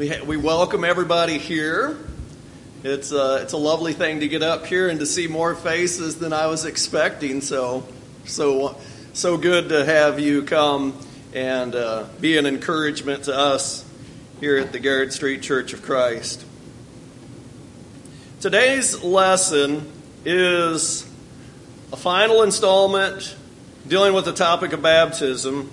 We, ha- we welcome everybody here. It's, uh, it's a lovely thing to get up here and to see more faces than I was expecting. So, so, so good to have you come and uh, be an encouragement to us here at the Garrett Street Church of Christ. Today's lesson is a final installment dealing with the topic of baptism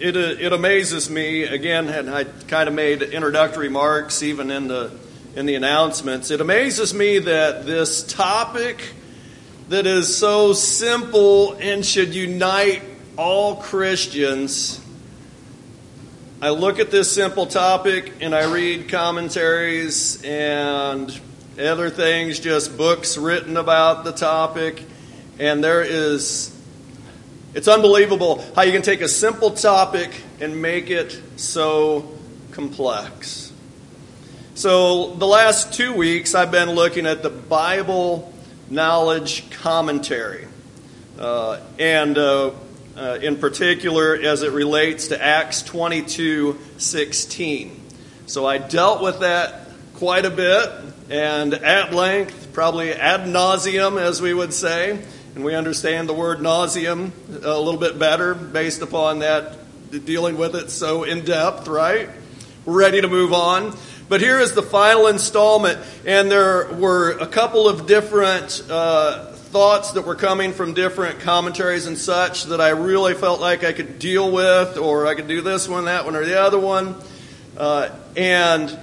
it, it amazes me again, and I kind of made introductory remarks even in the in the announcements. It amazes me that this topic that is so simple and should unite all Christians. I look at this simple topic and I read commentaries and other things, just books written about the topic, and there is it's unbelievable how you can take a simple topic and make it so complex. So, the last two weeks, I've been looking at the Bible Knowledge Commentary. Uh, and uh, uh, in particular, as it relates to Acts 22 16. So, I dealt with that quite a bit and at length, probably ad nauseum, as we would say and we understand the word nauseum a little bit better based upon that dealing with it so in depth, right? We're ready to move on. But here is the final installment, and there were a couple of different uh, thoughts that were coming from different commentaries and such that I really felt like I could deal with, or I could do this one, that one, or the other one. Uh, and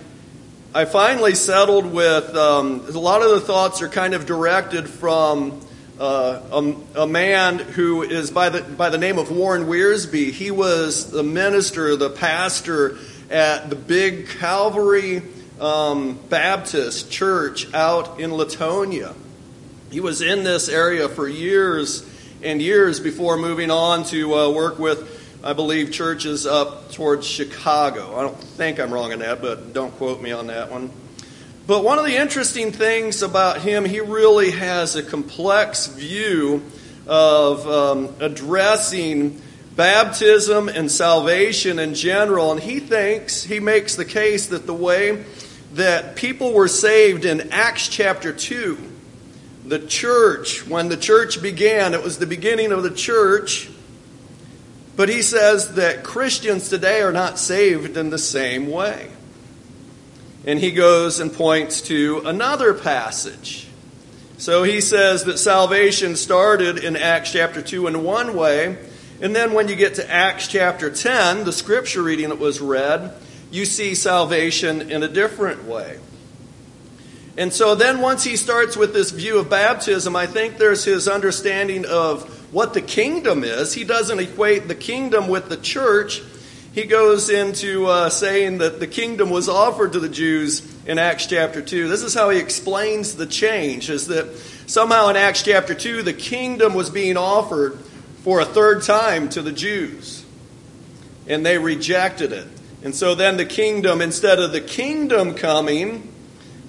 I finally settled with um, a lot of the thoughts are kind of directed from uh, a, a, man who is by the, by the name of Warren Wiersbe. He was the minister, the pastor at the big Calvary um, Baptist church out in Latonia. He was in this area for years and years before moving on to uh, work with, I believe, churches up towards Chicago. I don't think I'm wrong on that, but don't quote me on that one. But one of the interesting things about him, he really has a complex view of um, addressing baptism and salvation in general. And he thinks, he makes the case that the way that people were saved in Acts chapter 2, the church, when the church began, it was the beginning of the church. But he says that Christians today are not saved in the same way. And he goes and points to another passage. So he says that salvation started in Acts chapter 2 in one way. And then when you get to Acts chapter 10, the scripture reading that was read, you see salvation in a different way. And so then once he starts with this view of baptism, I think there's his understanding of what the kingdom is. He doesn't equate the kingdom with the church he goes into uh, saying that the kingdom was offered to the Jews in Acts chapter 2. This is how he explains the change, is that somehow in Acts chapter 2, the kingdom was being offered for a third time to the Jews. And they rejected it. And so then the kingdom, instead of the kingdom coming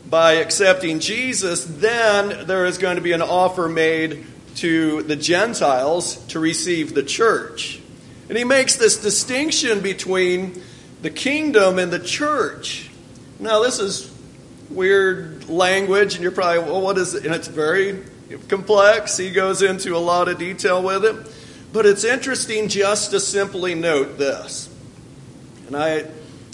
by accepting Jesus, then there is going to be an offer made to the Gentiles to receive the church. And he makes this distinction between the kingdom and the church. Now, this is weird language, and you're probably, well, what is it? And it's very complex. He goes into a lot of detail with it. But it's interesting just to simply note this. And I,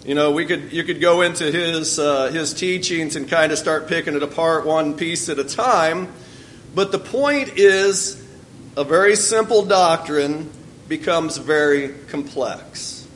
you know, we could you could go into his uh, his teachings and kind of start picking it apart one piece at a time. But the point is a very simple doctrine becomes very complex.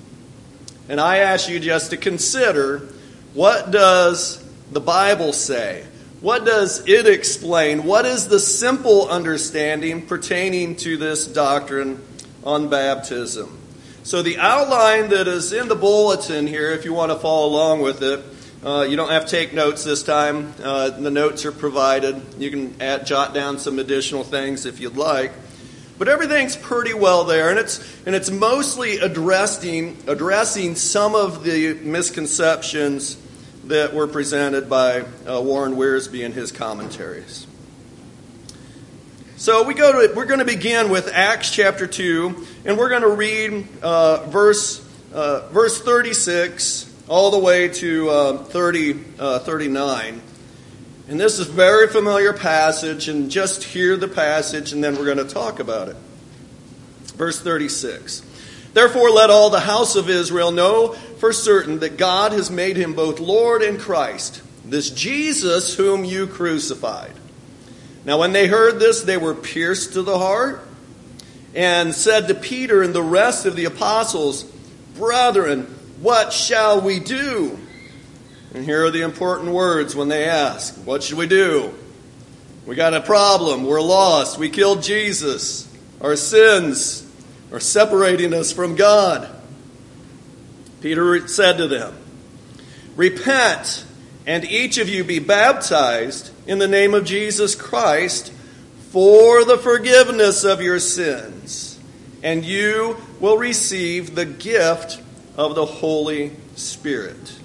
And I ask you just to consider what does the Bible say? What does it explain? What is the simple understanding pertaining to this doctrine on baptism? So, the outline that is in the bulletin here, if you want to follow along with it, uh, you don't have to take notes this time. Uh, the notes are provided. You can add, jot down some additional things if you'd like. But everything's pretty well there, and it's, and it's mostly addressing, addressing some of the misconceptions that were presented by uh, Warren Wiersbe in his commentaries. So we go to we're going to begin with Acts chapter 2, and we're going to read uh, verse uh, verse 36 all the way to uh, 30, uh, 39. And this is a very familiar passage, and just hear the passage, and then we're going to talk about it. Verse 36. Therefore, let all the house of Israel know for certain that God has made him both Lord and Christ, this Jesus whom you crucified. Now, when they heard this, they were pierced to the heart and said to Peter and the rest of the apostles, Brethren, what shall we do? And here are the important words when they ask, What should we do? We got a problem. We're lost. We killed Jesus. Our sins are separating us from God. Peter said to them, Repent, and each of you be baptized in the name of Jesus Christ for the forgiveness of your sins, and you will receive the gift of the Holy Spirit.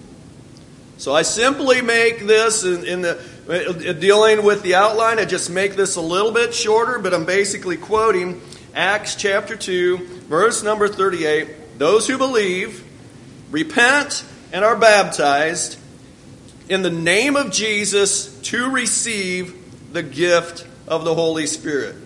So I simply make this in, in the uh, dealing with the outline. I just make this a little bit shorter, but I'm basically quoting Acts chapter 2, verse number 38. Those who believe, repent, and are baptized in the name of Jesus to receive the gift of the Holy Spirit.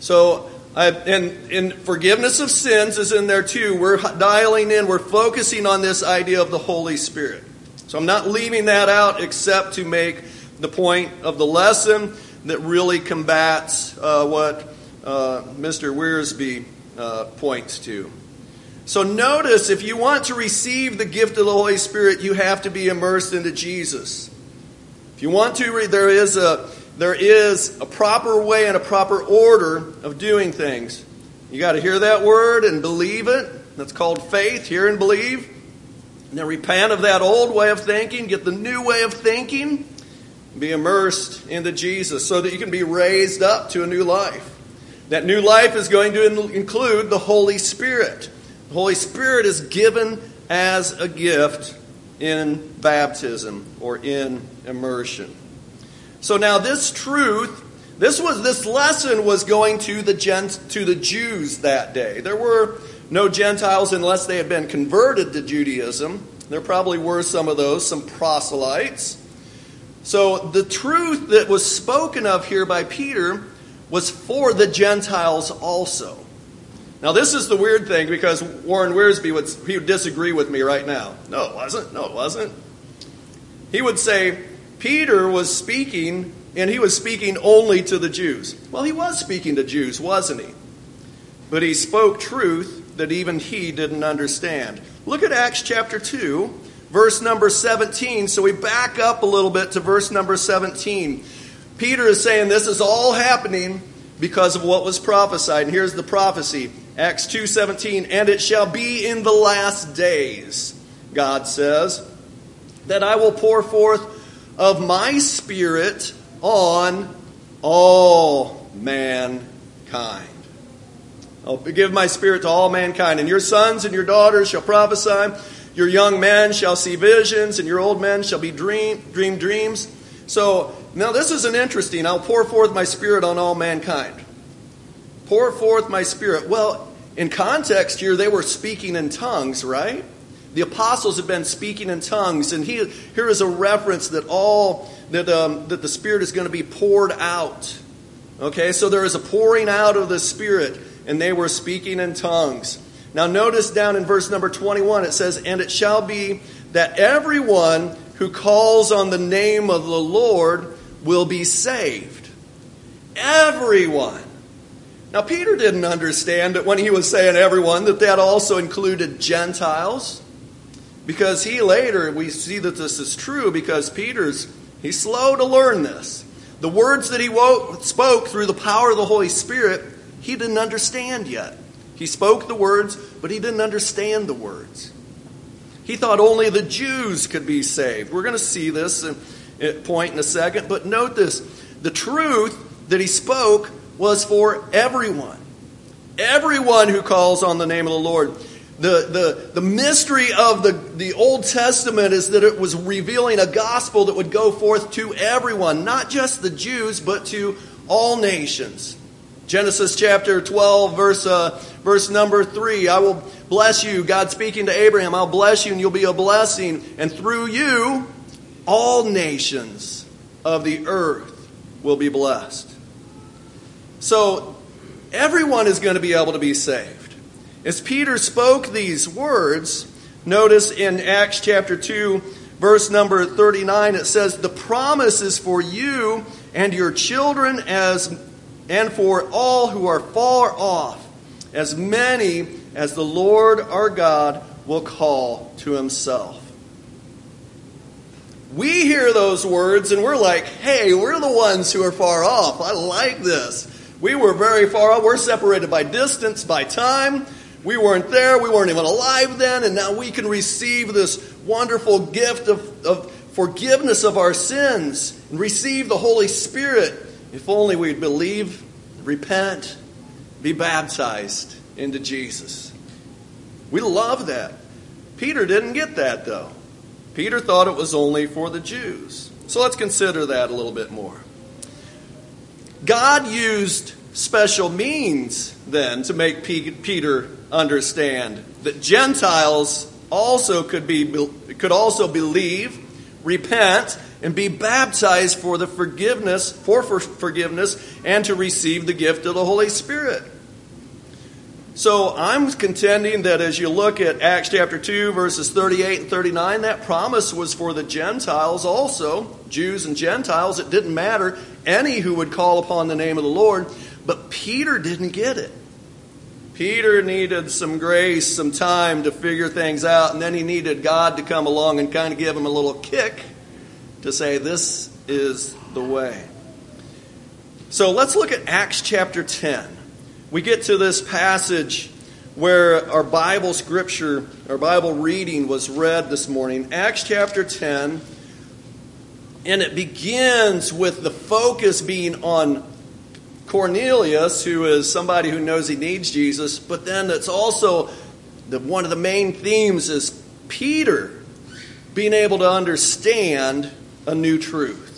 So, I, and, and forgiveness of sins is in there too. We're dialing in, we're focusing on this idea of the Holy Spirit. So I'm not leaving that out except to make the point of the lesson that really combats uh, what uh, Mr. Wiersbe uh, points to. So notice if you want to receive the gift of the Holy Spirit, you have to be immersed into Jesus. If you want to, there is a there is a proper way and a proper order of doing things. You got to hear that word and believe it. That's called faith. Hear and believe. Then repent of that old way of thinking, get the new way of thinking, be immersed into Jesus so that you can be raised up to a new life. That new life is going to include the Holy Spirit. The Holy Spirit is given as a gift in baptism or in immersion. So now this truth, this was this lesson was going to the gent, to the Jews that day. There were no Gentiles unless they had been converted to Judaism. There probably were some of those, some proselytes. So the truth that was spoken of here by Peter was for the Gentiles also. Now, this is the weird thing because Warren Wiersbe would, he would disagree with me right now. No, it wasn't. No, it wasn't. He would say, Peter was speaking, and he was speaking only to the Jews. Well, he was speaking to Jews, wasn't he? But he spoke truth that even he didn't understand. Look at Acts chapter 2, verse number 17. So we back up a little bit to verse number 17. Peter is saying this is all happening because of what was prophesied. And here's the prophecy. Acts 2:17, and it shall be in the last days, God says, that I will pour forth of my spirit on all mankind. I'll give my spirit to all mankind, and your sons and your daughters shall prophesy, your young men shall see visions, and your old men shall be dream, dream dreams. So now this is an interesting. I'll pour forth my spirit on all mankind. Pour forth my spirit. Well, in context here, they were speaking in tongues, right? The apostles have been speaking in tongues, and he, here is a reference that all that um, that the Spirit is going to be poured out. Okay, so there is a pouring out of the Spirit, and they were speaking in tongues. Now, notice down in verse number 21, it says, And it shall be that everyone who calls on the name of the Lord will be saved. Everyone. Now, Peter didn't understand that when he was saying everyone, that that also included Gentiles. Because he later, we see that this is true because Peter's, he's slow to learn this. The words that he spoke through the power of the Holy Spirit, he didn't understand yet. He spoke the words, but he didn't understand the words. He thought only the Jews could be saved. We're going to see this uh, point in a second, but note this. The truth that he spoke was for everyone. Everyone who calls on the name of the Lord the, the, the mystery of the, the Old Testament is that it was revealing a gospel that would go forth to everyone, not just the Jews, but to all nations. Genesis chapter 12, verse, uh, verse number 3. I will bless you. God speaking to Abraham, I'll bless you and you'll be a blessing. And through you, all nations of the earth will be blessed. So, everyone is going to be able to be saved. As Peter spoke these words, notice in Acts chapter 2, verse number 39, it says, The promise is for you and your children as and for all who are far off, as many as the Lord our God will call to himself. We hear those words and we're like, hey, we're the ones who are far off. I like this. We were very far off. We're separated by distance, by time. We weren't there. We weren't even alive then. And now we can receive this wonderful gift of, of forgiveness of our sins and receive the Holy Spirit if only we'd believe, repent, be baptized into Jesus. We love that. Peter didn't get that, though. Peter thought it was only for the Jews. So let's consider that a little bit more. God used special means then to make Peter understand that Gentiles also could be could also believe, repent, and be baptized for the forgiveness for forgiveness and to receive the gift of the Holy Spirit. So I'm contending that as you look at Acts chapter 2, verses 38 and 39, that promise was for the Gentiles also, Jews and Gentiles. It didn't matter, any who would call upon the name of the Lord. But Peter didn't get it. Peter needed some grace, some time to figure things out, and then he needed God to come along and kind of give him a little kick to say, This is the way. So let's look at Acts chapter 10 we get to this passage where our Bible scripture, our Bible reading was read this morning, Acts chapter 10, and it begins with the focus being on Cornelius, who is somebody who knows he needs Jesus, but then it's also the, one of the main themes is Peter being able to understand a new truth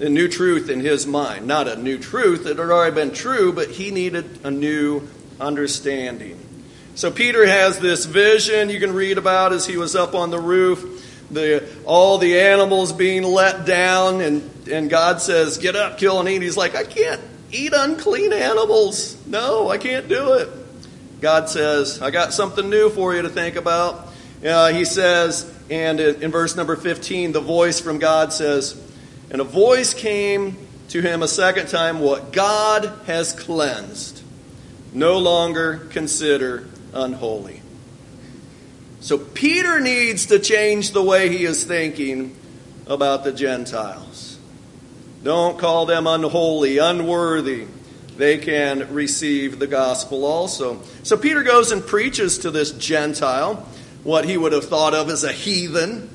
a new truth in his mind. Not a new truth that had already been true, but he needed a new understanding. So Peter has this vision you can read about as he was up on the roof. The, all the animals being let down, and, and God says, Get up, kill and eat. He's like, I can't eat unclean animals. No, I can't do it. God says, I got something new for you to think about. Uh, he says, and in, verse number 15, the voice from God says, and a voice came to him a second time what God has cleansed, no longer consider unholy. So Peter needs to change the way he is thinking about the Gentiles. Don't call them unholy, unworthy. They can receive the gospel also. So Peter goes and preaches to this Gentile what he would have thought of as a heathen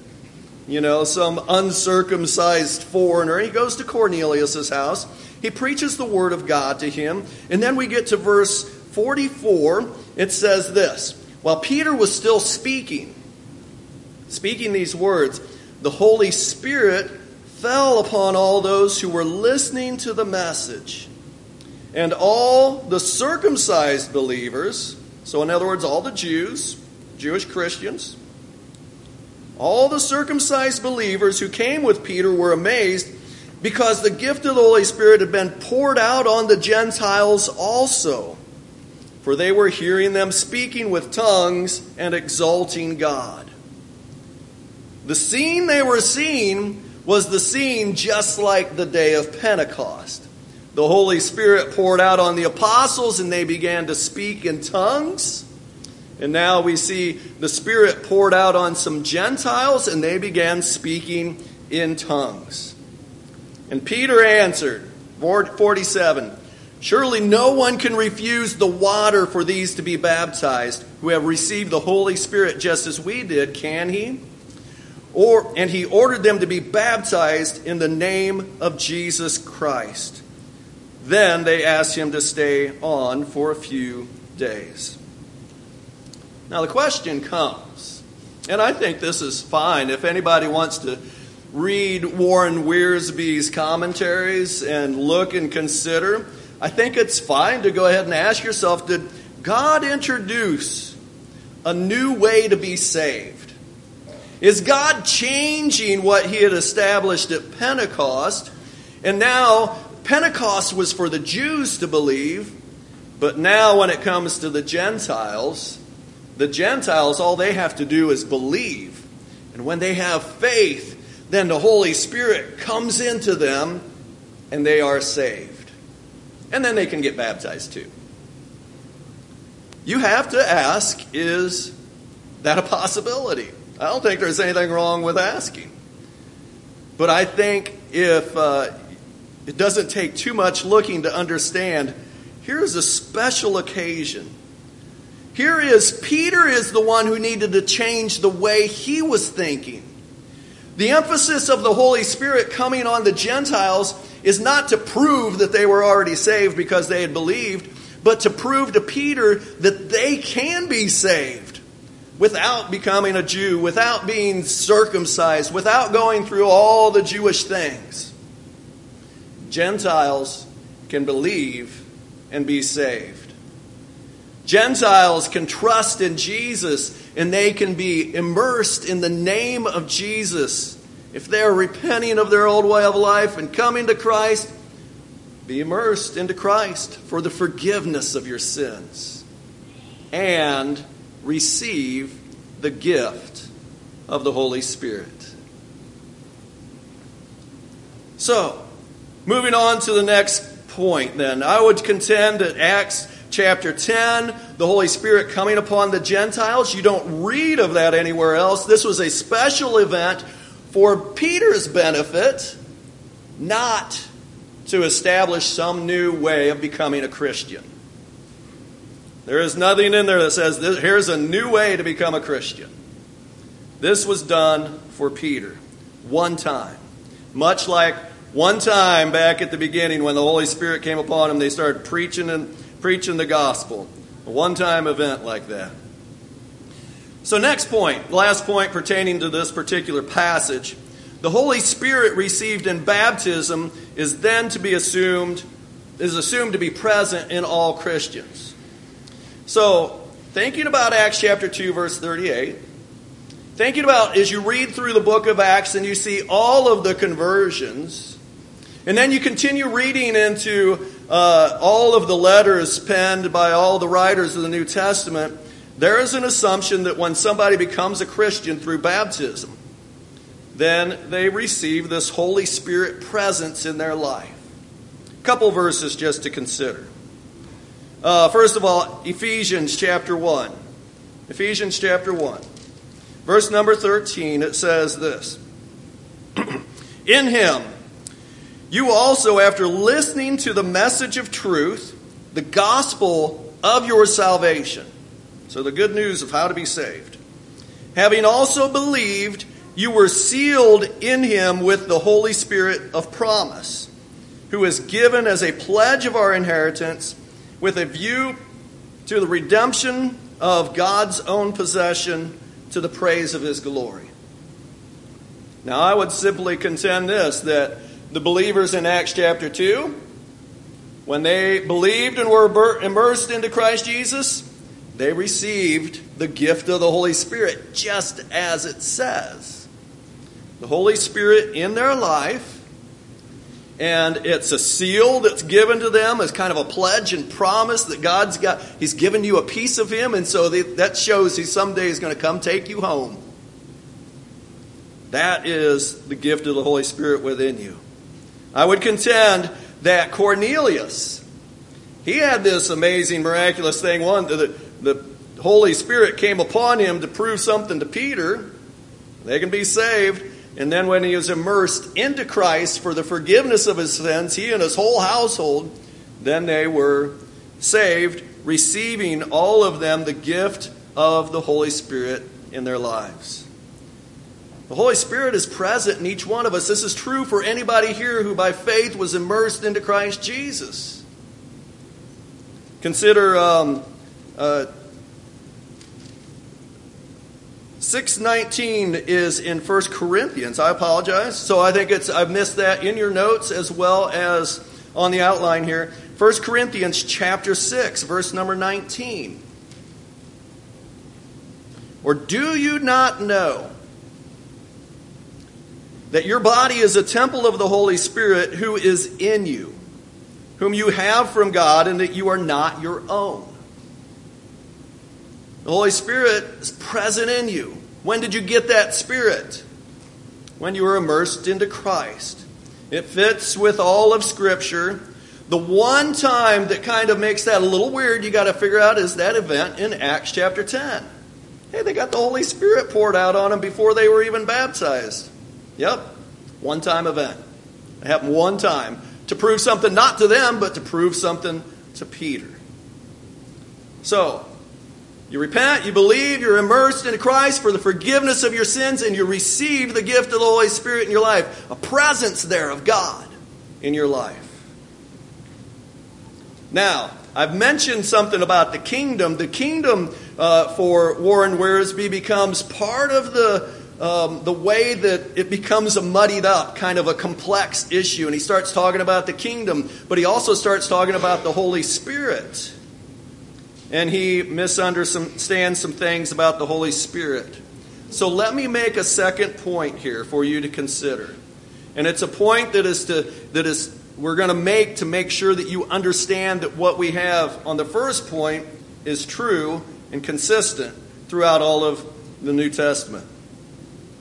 you know, some uncircumcised foreigner. He goes to Cornelius' house. He preaches the word of God to him. And then we get to verse 44. It says this While Peter was still speaking, speaking these words, the Holy Spirit fell upon all those who were listening to the message. And all the circumcised believers, so in other words, all the Jews, Jewish Christians, all the circumcised believers who came with Peter were amazed because the gift of the Holy Spirit had been poured out on the Gentiles also. For they were hearing them speaking with tongues and exalting God. The scene they were seeing was the scene just like the day of Pentecost. The Holy Spirit poured out on the apostles and they began to speak in tongues. And now we see the Spirit poured out on some Gentiles, and they began speaking in tongues. And Peter answered, 47, Surely no one can refuse the water for these to be baptized who have received the Holy Spirit just as we did, can he? Or, and he ordered them to be baptized in the name of Jesus Christ. Then they asked him to stay on for a few days. Now, the question comes, and I think this is fine if anybody wants to read Warren Wiersbe's commentaries and look and consider. I think it's fine to go ahead and ask yourself did God introduce a new way to be saved? Is God changing what he had established at Pentecost? And now, Pentecost was for the Jews to believe, but now when it comes to the Gentiles, the Gentiles, all they have to do is believe. And when they have faith, then the Holy Spirit comes into them and they are saved. And then they can get baptized too. You have to ask is that a possibility? I don't think there's anything wrong with asking. But I think if uh, it doesn't take too much looking to understand, here's a special occasion. Here is Peter is the one who needed to change the way he was thinking. The emphasis of the Holy Spirit coming on the Gentiles is not to prove that they were already saved because they had believed, but to prove to Peter that they can be saved without becoming a Jew, without being circumcised, without going through all the Jewish things. Gentiles can believe and be saved. Gentiles can trust in Jesus and they can be immersed in the name of Jesus. If they are repenting of their old way of life and coming to Christ, be immersed into Christ for the forgiveness of your sins and receive the gift of the Holy Spirit. So, moving on to the next point, then, I would contend that Acts chapter 10, the Holy Spirit coming upon the Gentiles. You don't read of that anywhere else. This was a special event for Peter's benefit, not to establish some new way of becoming a Christian. There is nothing in there that says, here's a new way to become a Christian. This was done for Peter one time. Much like one time back at the beginning when the Holy Spirit came upon him, they started preaching and preaching the gospel. A one time event like that. So, next point, last point pertaining to this particular passage. The Holy Spirit received in baptism is then to be assumed, is assumed to be present in all Christians. So, thinking about Acts chapter 2, verse 38, thinking about as you read through the book of Acts and you see all of the conversions, and then you continue reading into uh, all of the letters penned by all the writers of the New Testament, there is an assumption that when somebody becomes a Christian through baptism, then they receive this Holy Spirit presence in their life. A couple verses just to consider. Uh, first of all, Ephesians chapter 1. Ephesians chapter 1. Verse number 13, it says this In him, you also, after listening to the message of truth, the gospel of your salvation, so the good news of how to be saved, having also believed, you were sealed in him with the Holy Spirit of promise, who is given as a pledge of our inheritance with a view to the redemption of God's own possession to the praise of his glory. Now, I would simply contend this that the believers in Acts chapter 2, when they believed and were immersed into Christ Jesus, they received the gift of the Holy Spirit, just as it says. The Holy Spirit in their life, and it's a seal that's given to them as kind of a pledge and promise that God's got, He's given you a piece of Him, and so they, that shows He someday is going to come take you home. That is the gift of the Holy Spirit within you. I would contend that Cornelius, he had this amazing, miraculous thing. One, the, the Holy Spirit came upon him to prove something to Peter. They can be saved. And then when he was immersed into Christ for the forgiveness of his sins, he and his whole household, then they were saved, receiving all of them the gift of the Holy Spirit in their lives. The Holy Spirit is present in each one of us. This is true for anybody here who by faith was immersed into Christ Jesus. Consider um, uh, 619 is in 1 Corinthians. I apologize. So I think it's I've missed that in your notes as well as on the outline here. 1 Corinthians chapter 6, verse number 19. Or do you not know that your body is a temple of the Holy Spirit who is in you, whom you have from God, and that you are not your own? The Holy Spirit is present in you. When did you get that Spirit? When you were immersed into Christ. It fits with all of Scripture. The one time that kind of makes that a little weird, you got to figure out, is that event in Acts chapter 10. Hey, they got the Holy Spirit poured out on them before they were even baptized. Yep, one time event. It happened one time to prove something not to them, but to prove something to Peter. So, you repent, you believe, you're immersed in Christ for the forgiveness of your sins, and you receive the gift of the Holy Spirit in your life. A presence there of God in your life. Now, I've mentioned something about the kingdom. The kingdom uh, for Warren Wiersbe becomes part of the um, the way that it becomes a muddied up, kind of a complex issue. And he starts talking about the kingdom, but he also starts talking about the Holy Spirit and he misunderstands some things about the Holy Spirit. So let me make a second point here for you to consider. And it's a point that is to that is we're going to make to make sure that you understand that what we have on the first point is true and consistent throughout all of the New Testament.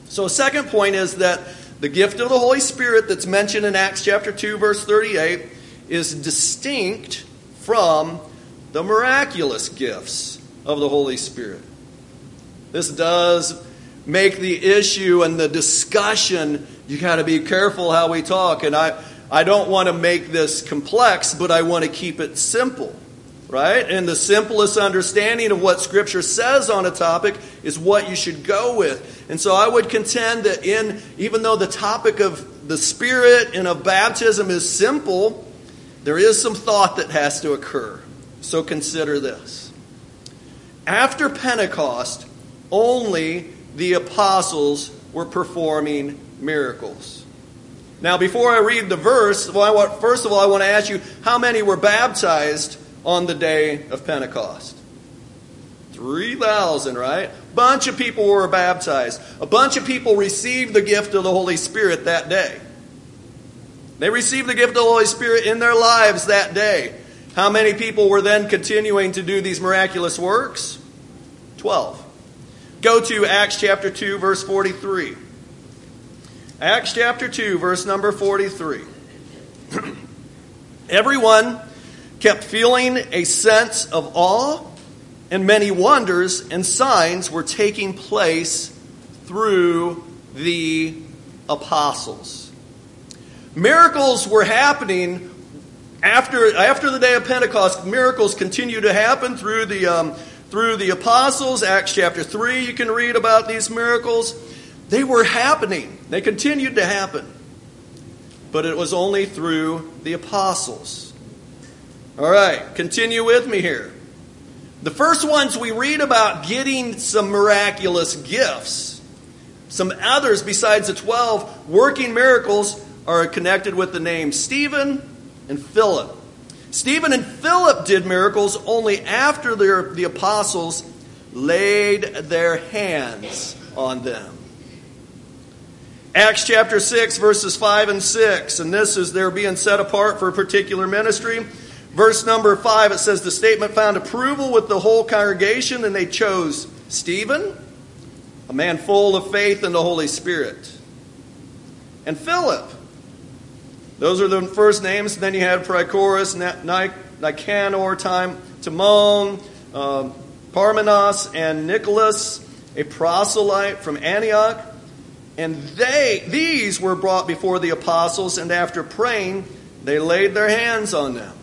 So a second point is that the gift of the Holy Spirit that's mentioned in Acts chapter 2 verse 38 is distinct from the miraculous gifts of the Holy Spirit. This does make the issue and the discussion, you got to be careful how we talk. And I, I don't want to make this complex, but I want to keep it simple, right? And the simplest understanding of what Scripture says on a topic is what you should go with. And so I would contend that in, even though the topic of the Spirit and of baptism is simple, there is some thought that has to occur. So consider this. After Pentecost, only the apostles were performing miracles. Now, before I read the verse, well, I want, first of all, I want to ask you how many were baptized on the day of Pentecost? 3,000, right? Bunch of people were baptized. A bunch of people received the gift of the Holy Spirit that day. They received the gift of the Holy Spirit in their lives that day. How many people were then continuing to do these miraculous works? Twelve. Go to Acts chapter 2, verse 43. Acts chapter 2, verse number 43. Everyone kept feeling a sense of awe, and many wonders and signs were taking place through the apostles. Miracles were happening after, after the day of Pentecost, miracles continue to happen through the, um, through the apostles. Acts chapter 3, you can read about these miracles. They were happening, they continued to happen. But it was only through the apostles. All right, continue with me here. The first ones we read about getting some miraculous gifts. Some others besides the 12 working miracles are connected with the name Stephen, and Philip. Stephen and Philip did miracles only after their, the apostles laid their hands on them. Acts chapter 6, verses 5 and 6, and this is they're being set apart for a particular ministry. Verse number 5, it says, The statement found approval with the whole congregation, and they chose Stephen, a man full of faith in the Holy Spirit, and Philip, those are the first names. Then you had Prochorus, Nicanor, Time, Timon, uh, Parmenas, and Nicholas, a proselyte from Antioch. And they, these were brought before the apostles, and after praying, they laid their hands on them.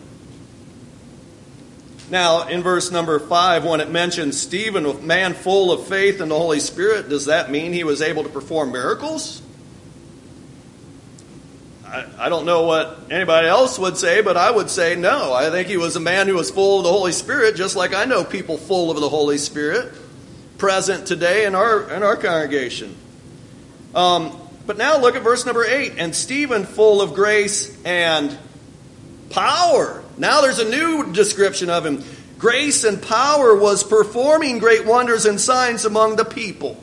Now, in verse number 5, when it mentions Stephen, a man full of faith in the Holy Spirit, does that mean he was able to perform miracles? I, I don't know what anybody else would say, but I would say no. I think he was a man who was full of the Holy Spirit, just like I know people full of the Holy Spirit present today in our, in our congregation. Um, but now look at verse number 8. And Stephen, full of grace and power. Now there's a new description of him. Grace and power was performing great wonders and signs among the people.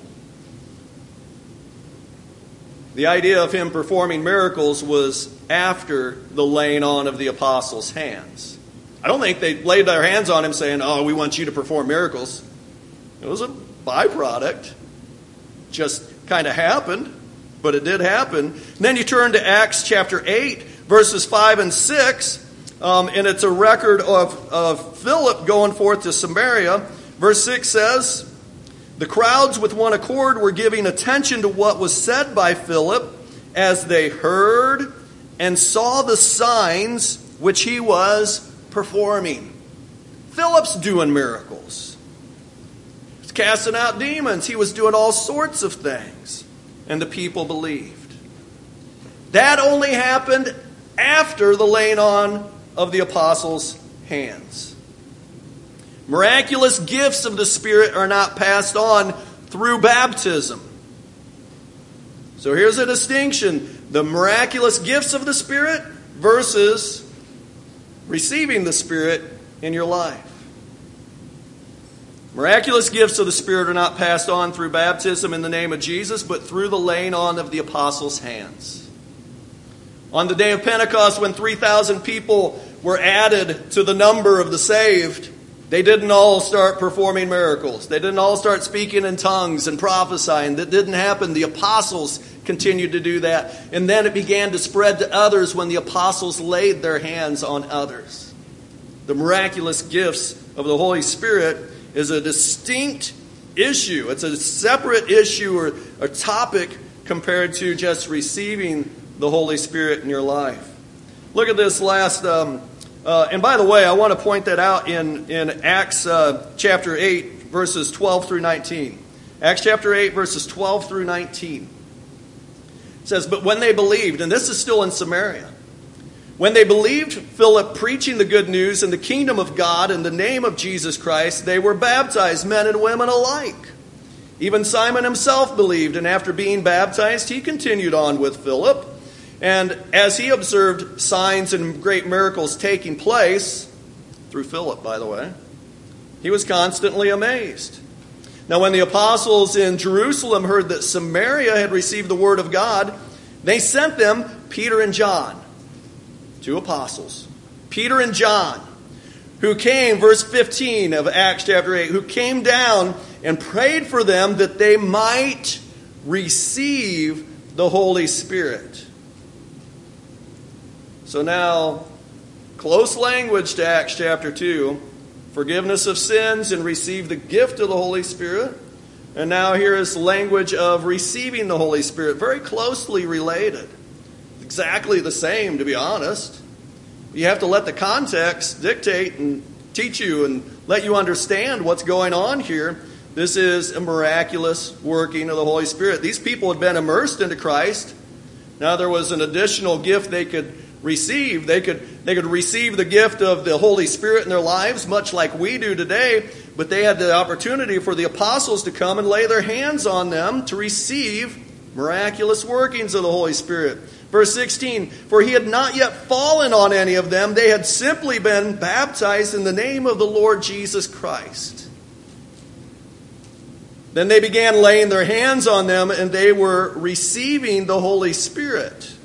The idea of him performing miracles was after the laying on of the apostles' hands. I don't think they laid their hands on him saying, Oh, we want you to perform miracles. It was a byproduct. Just kind of happened, but it did happen. And then you turn to Acts chapter 8, verses 5 and 6, um, and it's a record of, of Philip going forth to Samaria. Verse 6 says, The crowds with one accord were giving attention to what was said by Philip as they heard and saw the signs which he was performing. Philip's doing miracles. He's casting out demons. He was doing all sorts of things. And the people believed. That only happened after the laying on of the apostles' hands. Miraculous gifts of the Spirit are not passed on through baptism. So here's a distinction the miraculous gifts of the Spirit versus receiving the Spirit in your life. Miraculous gifts of the Spirit are not passed on through baptism in the name of Jesus, but through the laying on of the apostles' hands. On the day of Pentecost, when 3,000 people were added to the number of the saved, they didn't all start performing miracles. They didn't all start speaking in tongues and prophesying. That didn't happen. The apostles continued to do that. And then it began to spread to others when the apostles laid their hands on others. The miraculous gifts of the Holy Spirit is a distinct issue, it's a separate issue or a topic compared to just receiving the Holy Spirit in your life. Look at this last. Um, uh, and by the way, I want to point that out in, in Acts uh, chapter 8, verses 12 through 19. Acts chapter 8, verses 12 through 19 says, But when they believed, and this is still in Samaria, when they believed Philip preaching the good news and the kingdom of God in the name of Jesus Christ, they were baptized, men and women alike. Even Simon himself believed, and after being baptized, he continued on with Philip. And as he observed signs and great miracles taking place, through Philip, by the way, he was constantly amazed. Now, when the apostles in Jerusalem heard that Samaria had received the word of God, they sent them Peter and John, two apostles. Peter and John, who came, verse 15 of Acts chapter 8, who came down and prayed for them that they might receive the Holy Spirit. So now, close language to Acts chapter 2 forgiveness of sins and receive the gift of the Holy Spirit. And now here is language of receiving the Holy Spirit, very closely related. Exactly the same, to be honest. You have to let the context dictate and teach you and let you understand what's going on here. This is a miraculous working of the Holy Spirit. These people had been immersed into Christ. Now there was an additional gift they could receive. They could, they could receive the gift of the Holy Spirit in their lives, much like we do today, but they had the opportunity for the apostles to come and lay their hands on them to receive miraculous workings of the Holy Spirit. Verse 16, for he had not yet fallen on any of them, they had simply been baptized in the name of the Lord Jesus Christ. Then they began laying their hands on them, and they were receiving the Holy Spirit.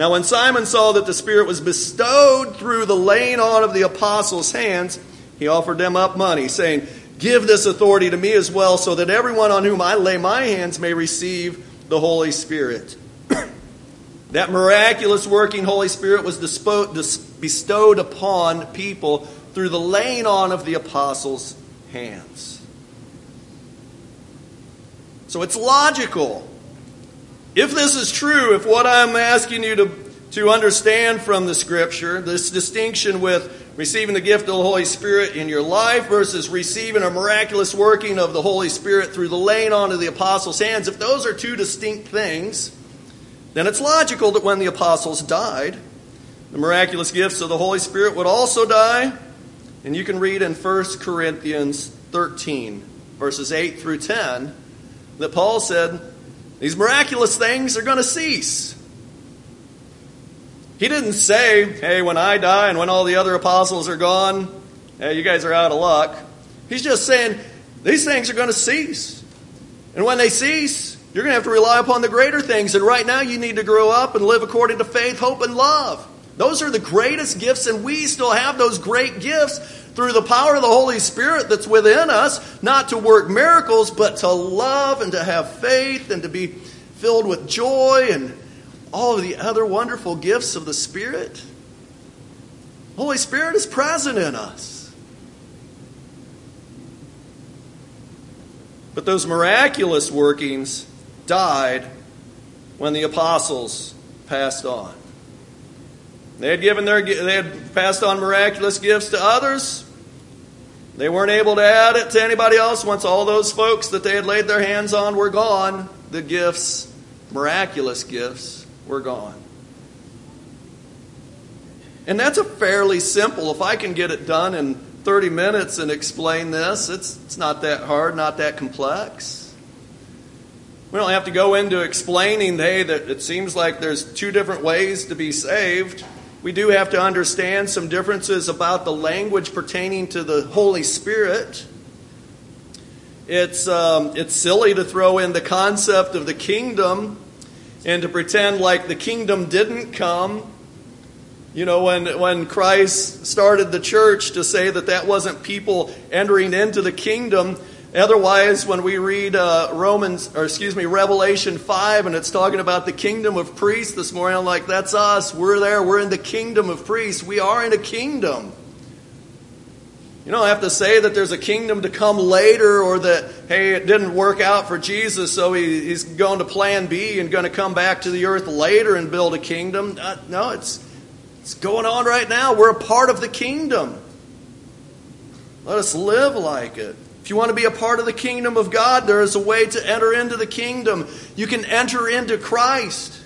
Now, when Simon saw that the Spirit was bestowed through the laying on of the apostles' hands, he offered them up money, saying, Give this authority to me as well, so that everyone on whom I lay my hands may receive the Holy Spirit. that miraculous working Holy Spirit was bestowed upon people through the laying on of the apostles' hands. So it's logical if this is true, if what I'm asking you to, to understand from the scripture, this distinction with receiving the gift of the Holy Spirit in your life versus receiving a miraculous working of the Holy Spirit through the laying on of the apostles' hands, if those are two distinct things, then it's logical that when the apostles died, the miraculous gifts of the Holy Spirit would also die. And you can read in 1 Corinthians 13, verses 8 through 10, that Paul said, these miraculous things are going to cease. He didn't say, hey, when I die and when all the other apostles are gone, hey, you guys are out of luck. He's just saying, these things are going to cease. And when they cease, you're going to have to rely upon the greater things. And right now, you need to grow up and live according to faith, hope, and love. Those are the greatest gifts, and we still have those great gifts through the power of the Holy Spirit that's within us, not to work miracles, but to love and to have faith and to be filled with joy and all of the other wonderful gifts of the Spirit. Holy Spirit is present in us. But those miraculous workings died when the apostles passed on. They had given their they had passed on miraculous gifts to others. They weren't able to add it to anybody else once all those folks that they had laid their hands on were gone. The gifts, miraculous gifts, were gone. And that's a fairly simple, if I can get it done in 30 minutes and explain this, it's, it's not that hard, not that complex. We don't have to go into explaining, hey, that it seems like there's two different ways to be saved. We do have to understand some differences about the language pertaining to the Holy Spirit. It's, um, it's silly to throw in the concept of the kingdom and to pretend like the kingdom didn't come. You know, when, when Christ started the church, to say that that wasn't people entering into the kingdom. Otherwise, when we read uh, Romans, or excuse me, Revelation 5, and it's talking about the kingdom of priests this morning, I'm like, that's us. We're there. We're in the kingdom of priests. We are in a kingdom. You don't have to say that there's a kingdom to come later or that, hey, it didn't work out for Jesus, so he, he's going to plan B and going to come back to the earth later and build a kingdom. Uh, no, it's, it's going on right now. We're a part of the kingdom. Let us live like it. If you want to be a part of the kingdom of God, there is a way to enter into the kingdom. You can enter into Christ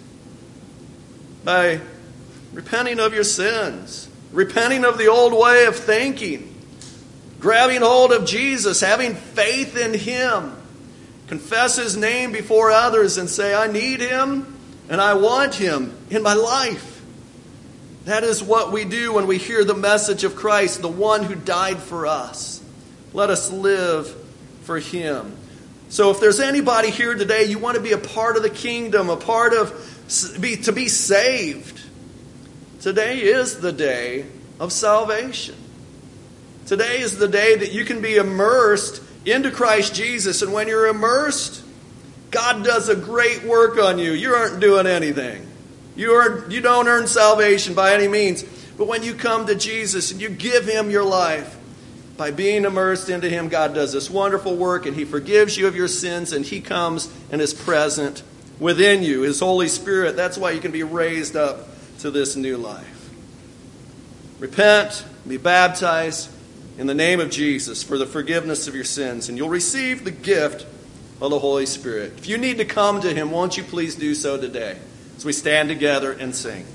by repenting of your sins, repenting of the old way of thinking grabbing hold of Jesus, having faith in Him, confess His name before others and say, I need Him and I want Him in my life. That is what we do when we hear the message of Christ, the one who died for us. Let us live for Him. So, if there's anybody here today, you want to be a part of the kingdom, a part of be, to be saved. Today is the day of salvation. Today is the day that you can be immersed into Christ Jesus. And when you're immersed, God does a great work on you. You aren't doing anything. You, are, you don't earn salvation by any means. But when you come to Jesus and you give Him your life, by being immersed into Him, God does this wonderful work and He forgives you of your sins and He comes and is present within you. His Holy Spirit, that's why you can be raised up to this new life. Repent, be baptized, in the name of Jesus for the forgiveness of your sins, and you'll receive the gift of the Holy Spirit. If you need to come to Him, won't you please do so today as we stand together and sing?